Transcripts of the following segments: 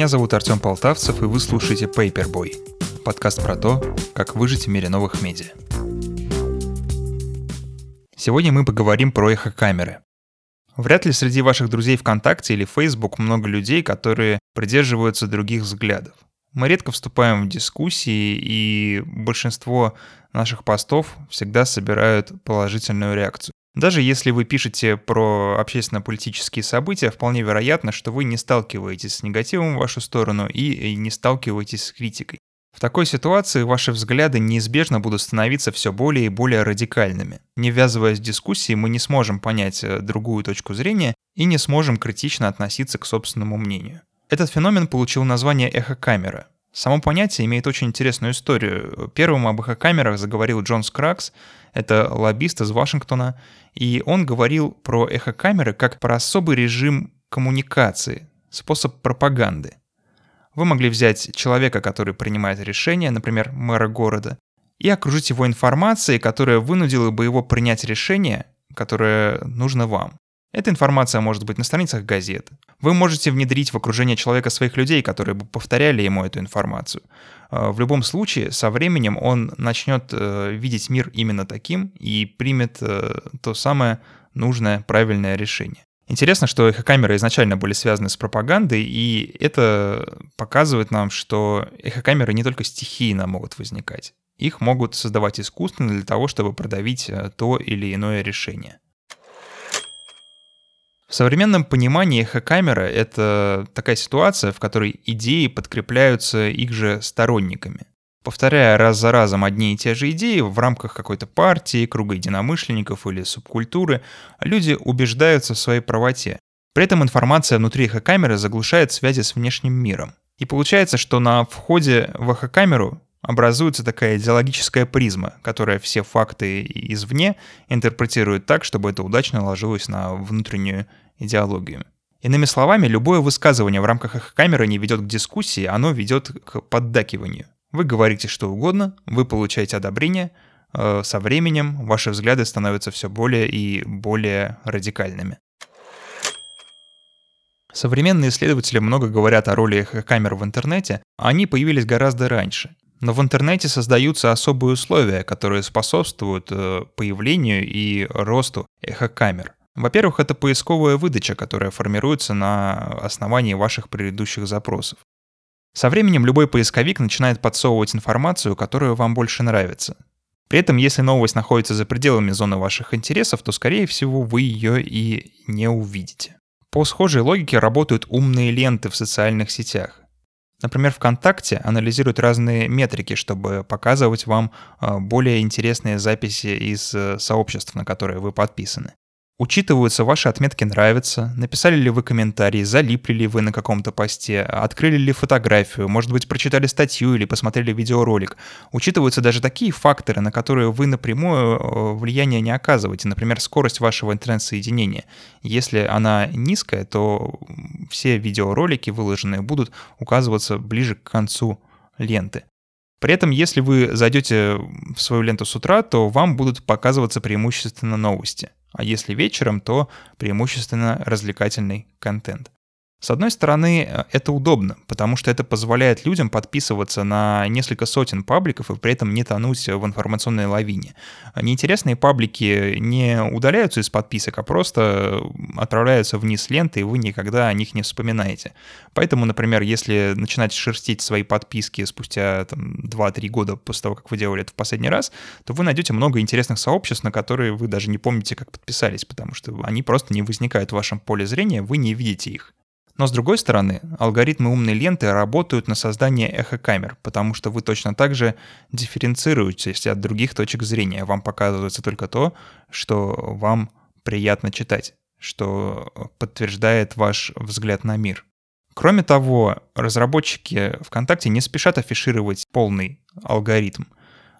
Меня зовут Артем Полтавцев, и вы слушаете Paperboy, подкаст про то, как выжить в мире новых медиа. Сегодня мы поговорим про эхокамеры. Вряд ли среди ваших друзей ВКонтакте или Facebook много людей, которые придерживаются других взглядов. Мы редко вступаем в дискуссии, и большинство наших постов всегда собирают положительную реакцию. Даже если вы пишете про общественно-политические события, вполне вероятно, что вы не сталкиваетесь с негативом в вашу сторону и не сталкиваетесь с критикой. В такой ситуации ваши взгляды неизбежно будут становиться все более и более радикальными. Не ввязываясь в дискуссии, мы не сможем понять э, другую точку зрения и не сможем критично относиться к собственному мнению. Этот феномен получил название эхокамера. Само понятие имеет очень интересную историю. Первым об эхокамерах заговорил Джон Скракс, это лоббист из Вашингтона, и он говорил про эхокамеры как про особый режим коммуникации, способ пропаганды. Вы могли взять человека, который принимает решения, например, мэра города, и окружить его информацией, которая вынудила бы его принять решение, которое нужно вам. Эта информация может быть на страницах газет. Вы можете внедрить в окружение человека своих людей, которые бы повторяли ему эту информацию. А, в любом случае, со временем он начнет э, видеть мир именно таким и примет э, то самое нужное, правильное решение. Интересно, что эхокамеры изначально были связаны с пропагандой, и это показывает нам, что эхокамеры не только стихийно могут возникать. Их могут создавать искусственно для того, чтобы продавить э, то или иное решение. В современном понимании эхокамера — это такая ситуация, в которой идеи подкрепляются их же сторонниками. Повторяя раз за разом одни и те же идеи в рамках какой-то партии, круга единомышленников или субкультуры, люди убеждаются в своей правоте. При этом информация внутри эхокамеры заглушает связи с внешним миром. И получается, что на входе в эхокамеру образуется такая идеологическая призма, которая все факты извне интерпретирует так, чтобы это удачно ложилось на внутреннюю идеологию. Иными словами, любое высказывание в рамках их камеры не ведет к дискуссии, оно ведет к поддакиванию. Вы говорите что угодно, вы получаете одобрение, э, со временем ваши взгляды становятся все более и более радикальными. Современные исследователи много говорят о роли эхокамер в интернете, а они появились гораздо раньше. Но в интернете создаются особые условия, которые способствуют э, появлению и росту эхокамер. Во-первых, это поисковая выдача, которая формируется на основании ваших предыдущих запросов. Со временем любой поисковик начинает подсовывать информацию, которая вам больше нравится. При этом, если новость находится за пределами зоны ваших интересов, то, скорее всего, вы ее и не увидите. По схожей логике работают умные ленты в социальных сетях. Например, ВКонтакте анализирует разные метрики, чтобы показывать вам а, более интересные записи из э, сообществ, на которые вы подписаны. Учитываются ваши отметки «нравится», написали ли вы комментарий, залипли ли вы на каком-то посте, открыли ли фотографию, может быть, прочитали статью или посмотрели видеоролик. Учитываются даже такие факторы, на которые вы напрямую э, влияния не оказываете, например, скорость вашего интернет-соединения. Если она низкая, то все видеоролики выложенные будут указываться ближе к концу ленты. При этом, если вы зайдете в свою ленту с утра, то вам будут показываться преимущественно новости. А если вечером, то преимущественно развлекательный контент. С одной стороны, э, это удобно, потому что это позволяет людям подписываться на несколько сотен пабликов и при этом не тонуть в информационной лавине. Неинтересные паблики не удаляются из подписок, а просто отправляются вниз ленты, и вы никогда о них не вспоминаете. Поэтому, например, если начинать шерстить свои подписки спустя там, 2-3 года после того, как вы делали это в последний раз, то вы найдете много интересных сообществ, на которые вы даже не помните, как подписались, потому что они просто не возникают в вашем поле зрения, вы не видите их. Но с другой стороны, алгоритмы умной ленты работают на создание эхокамер, потому что вы точно так же дифференцируетесь от других точек зрения. Вам показывается только то, что вам приятно читать, что подтверждает ваш взгляд на мир. Кроме того, разработчики ВКонтакте не спешат афишировать полный алгоритм —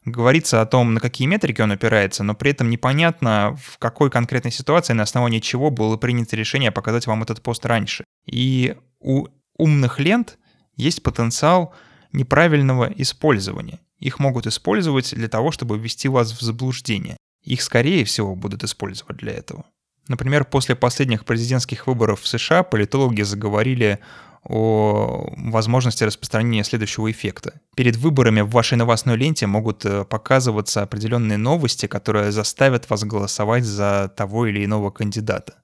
говорится о том, на какие метрики он опирается, но при этом непонятно, в какой конкретной ситуации, на основании чего было принято решение показать вам этот пост раньше. И у умных лент есть потенциал неправильного использования. Их могут использовать для того, чтобы ввести вас в заблуждение. Их, скорее всего, будут использовать для этого. Например, после последних президентских выборов в США политологи заговорили о возможности распространения следующего эффекта. Перед выборами в вашей новостной ленте могут э, показываться определенные новости, которые заставят вас голосовать за того или иного кандидата.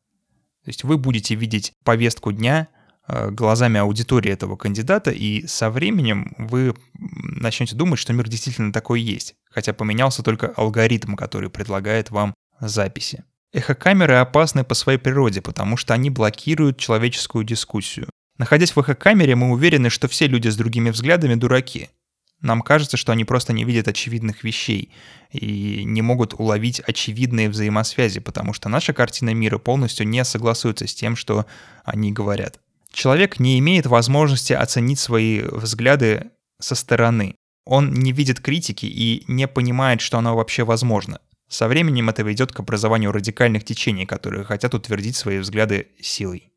То есть вы будете видеть повестку дня э, глазами аудитории этого кандидата, и со временем вы начнете думать, что мир действительно такой есть, хотя поменялся только алгоритм, который предлагает вам записи. Эхокамеры опасны по своей природе, потому что они блокируют человеческую дискуссию. Находясь в эхокамере, мы уверены, что все люди с другими взглядами дураки. Нам кажется, что они просто не видят очевидных вещей и не могут уловить очевидные взаимосвязи, потому что наша картина мира полностью не согласуется с тем, что они говорят. Человек не имеет возможности оценить свои взгляды со стороны. Он не видит критики и не понимает, что она вообще возможна. Со временем это ведет к образованию радикальных течений, которые хотят утвердить свои взгляды силой.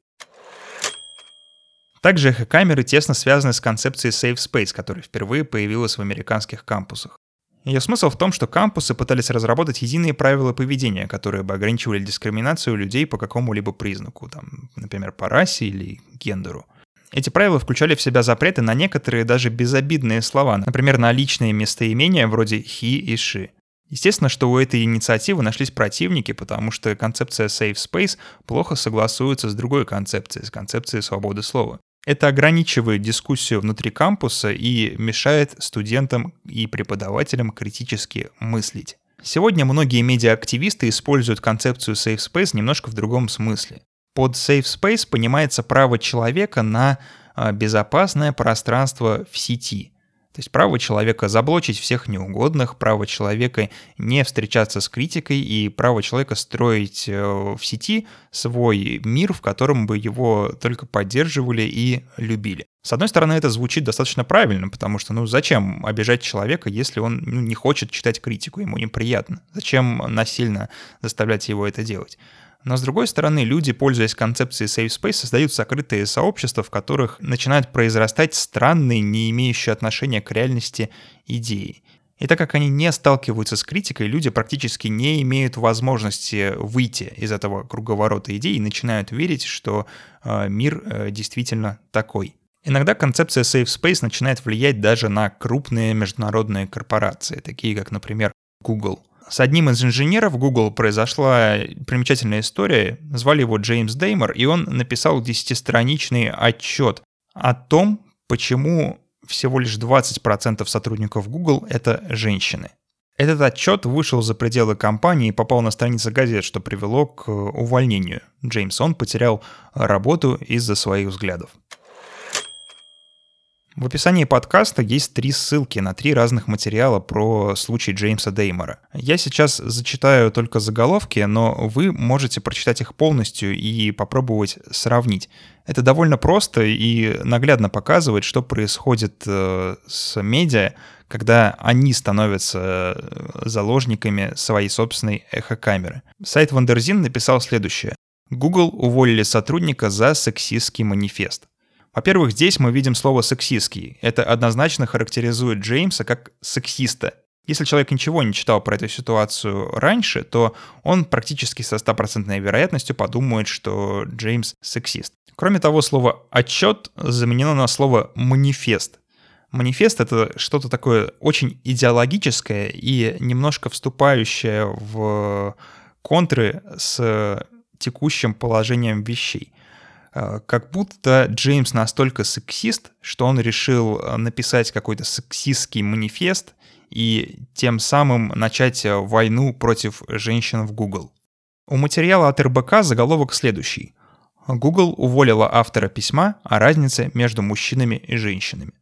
Также эхокамеры тесно связаны с концепцией Safe Space, которая впервые появилась в американских кампусах. Ее смысл в том, что кампусы пытались разработать единые правила поведения, которые бы ограничивали дискриминацию людей по какому-либо признаку, там, например, по расе или гендеру. Эти правила включали в себя запреты на некоторые даже безобидные слова, например, на личные местоимения вроде «he» и «she». Естественно, что у этой инициативы нашлись противники, потому что концепция Safe Space плохо согласуется с другой концепцией, с концепцией свободы слова. Это ограничивает дискуссию внутри кампуса и мешает студентам и преподавателям критически мыслить. Сегодня многие медиа-активисты используют концепцию Safe Space немножко в другом смысле. Под Safe Space понимается право человека на а, безопасное пространство в сети – то есть право человека заблочить всех неугодных, право человека не встречаться с критикой и право человека строить э, в сети свой мир, в котором бы его только поддерживали и любили. С одной стороны, это звучит достаточно правильно, потому что, ну, зачем обижать человека, если он ну, не хочет читать критику, ему неприятно? Зачем насильно заставлять его это делать? Но с другой стороны, люди, пользуясь концепцией Safe Space, создают закрытые сообщества, в которых начинают произрастать странные, не имеющие отношения к реальности идеи. И так как они не сталкиваются с критикой, люди практически не имеют возможности выйти из этого круговорота идей и начинают верить, что э, мир э, действительно такой. Иногда концепция Safe Space начинает влиять даже на крупные международные корпорации, такие как, например, Google. С одним из инженеров Google произошла примечательная история. Звали его Джеймс Деймер, и он написал десятистраничный отчет о том, почему всего лишь 20% сотрудников Google — это женщины. Этот отчет вышел за пределы компании и попал на страницы газет, что привело к увольнению. Джеймс Он потерял работу из-за своих взглядов. В описании подкаста есть три ссылки на три разных материала про случай Джеймса Деймора. Я сейчас зачитаю только заголовки, но вы можете прочитать их полностью и попробовать сравнить. Это довольно просто и наглядно показывает, что происходит э, с медиа, когда они становятся э, заложниками своей собственной эхокамеры. Сайт Wonderzine написал следующее. Google уволили сотрудника за сексистский манифест. Во-первых, здесь мы видим слово «сексистский». Это однозначно характеризует Джеймса как сексиста. Если человек ничего не читал про эту ситуацию раньше, то он практически со стопроцентной вероятностью подумает, что Джеймс сексист. Кроме того, слово «отчет» заменено на слово «манифест». Манифест — это что-то такое очень идеологическое и немножко вступающее в контры с текущим положением вещей. Э, как будто Джеймс настолько сексист, что он решил э, написать какой-то сексистский манифест и тем самым начать э, войну против женщин в Google. У материала от РБК заголовок следующий. Google уволила автора письма о разнице между мужчинами и женщинами.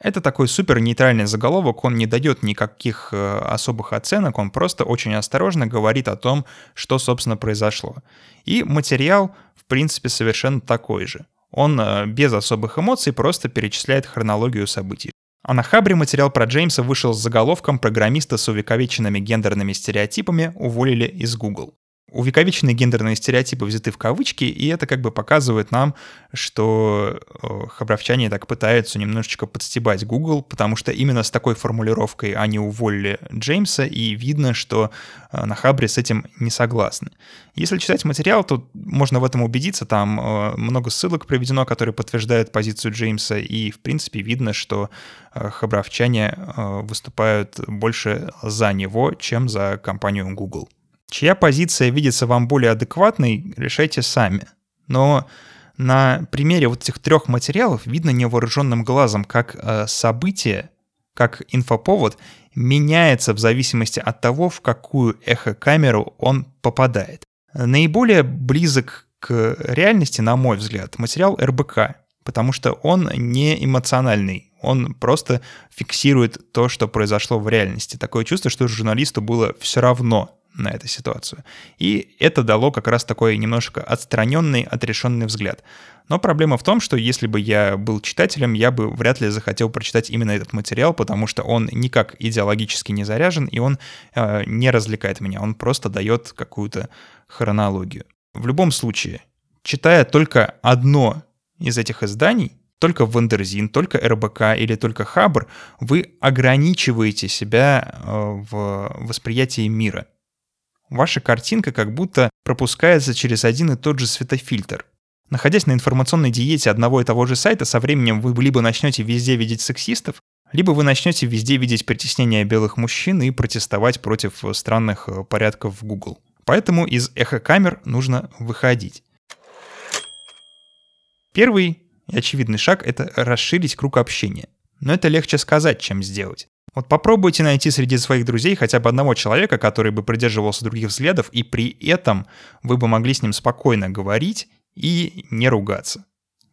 Это такой супер нейтральный заголовок, он не дает никаких э, особых оценок, он просто очень осторожно говорит о том, что, собственно, произошло. И материал, в принципе, совершенно такой же. Он э, без особых эмоций просто перечисляет хронологию событий. А на Хабре материал про Джеймса вышел с заголовком «Программиста с увековеченными гендерными стереотипами уволили из Google». Увековеченные гендерные стереотипы взяты в кавычки, и это как бы показывает нам, что хабаровчане так пытаются немножечко подстебать Google, потому что именно с такой формулировкой они уволили Джеймса, и видно, что э, на Хабре с этим не согласны. Если читать материал, то можно в этом убедиться, там э, много ссылок приведено, которые подтверждают позицию Джеймса, и в принципе видно, что э, хабаровчане выступают больше за него, чем за компанию Google. Чья позиция видится вам более адекватной, решайте сами. Но на примере вот этих трех материалов видно невооруженным глазом, как э, событие, как инфоповод меняется в зависимости от того, в какую эхокамеру он попадает. Наиболее близок к реальности, на мой взгляд, материал РБК, потому что он не эмоциональный, он просто фиксирует то, что произошло в реальности. Такое чувство, что журналисту было все равно, на эту ситуацию. И это дало как раз такой немножко отстраненный, отрешенный взгляд. Но проблема в том, что если бы я был читателем, я бы вряд ли захотел прочитать именно этот материал, потому что он никак идеологически не заряжен, и он э, не развлекает меня, он просто дает какую-то хронологию. В любом случае, читая только одно из этих изданий, только Wonderzine, только РБК или только Хабр, вы ограничиваете себя э, в восприятии мира ваша картинка как будто пропускается через один и тот же светофильтр. Находясь на информационной диете одного и того же сайта, со временем вы либо начнете везде видеть сексистов, либо вы начнете везде видеть притеснение белых мужчин и протестовать против странных э, порядков в Google. Поэтому из эхокамер нужно выходить. Первый и очевидный шаг — это расширить круг общения. Но это легче сказать, чем сделать. Вот попробуйте найти среди своих друзей хотя бы одного человека, который бы придерживался других взглядов, и при этом вы бы могли с ним спокойно говорить и не ругаться.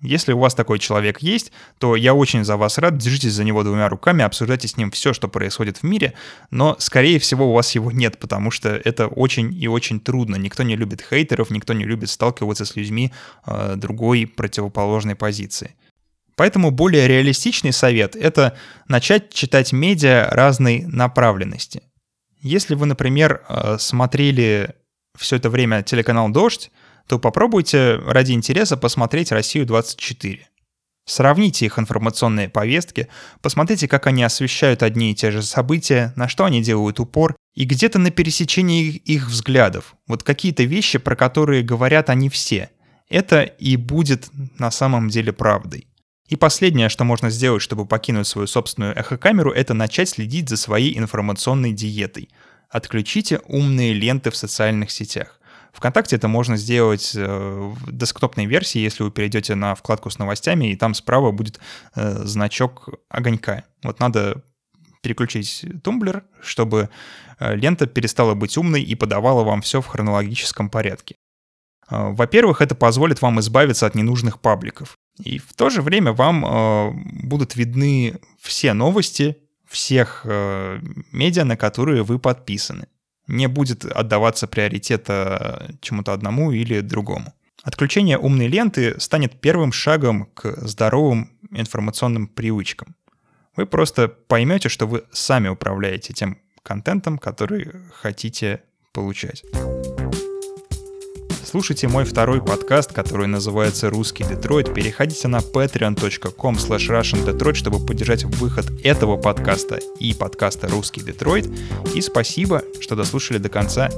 Если у вас такой человек есть, то я очень за вас рад, держитесь за него двумя руками, обсуждайте с ним все, что происходит в мире, но, скорее всего, у вас его нет, потому что это очень и очень трудно. Никто не любит хейтеров, никто не любит сталкиваться с людьми э, другой противоположной позиции. Поэтому более реалистичный совет — это начать читать медиа разной направленности. Если вы, например, э, смотрели все это время телеканал «Дождь», то попробуйте ради интереса посмотреть «Россию-24». Сравните их информационные повестки, посмотрите, как они освещают одни и те же события, на что они делают упор, и где-то на пересечении их взглядов, вот какие-то вещи, про которые говорят они все. Это и будет на самом деле правдой. И последнее, что можно сделать, чтобы покинуть свою собственную эхокамеру, это начать следить за своей информационной диетой. Отключите умные ленты в социальных сетях. Вконтакте это можно сделать э, в десктопной версии, если вы перейдете на вкладку с новостями, и там справа будет э, значок огонька. Вот надо переключить тумблер, чтобы э, лента перестала быть умной и подавала вам все в хронологическом порядке. Во-первых, это позволит вам избавиться от ненужных пабликов. И в то же время вам э, будут видны все новости всех э, медиа, на которые вы подписаны. Не будет отдаваться приоритета чему-то одному или другому. Отключение умной ленты станет первым шагом к здоровым информационным привычкам. Вы просто поймете, что вы сами управляете тем контентом, который хотите получать. Слушайте мой второй подкаст, который называется «Русский Детройт». Переходите на patreon.com slash russiandetroit, чтобы поддержать выход этого подкаста и подкаста «Русский Детройт». И спасибо, что дослушали до конца.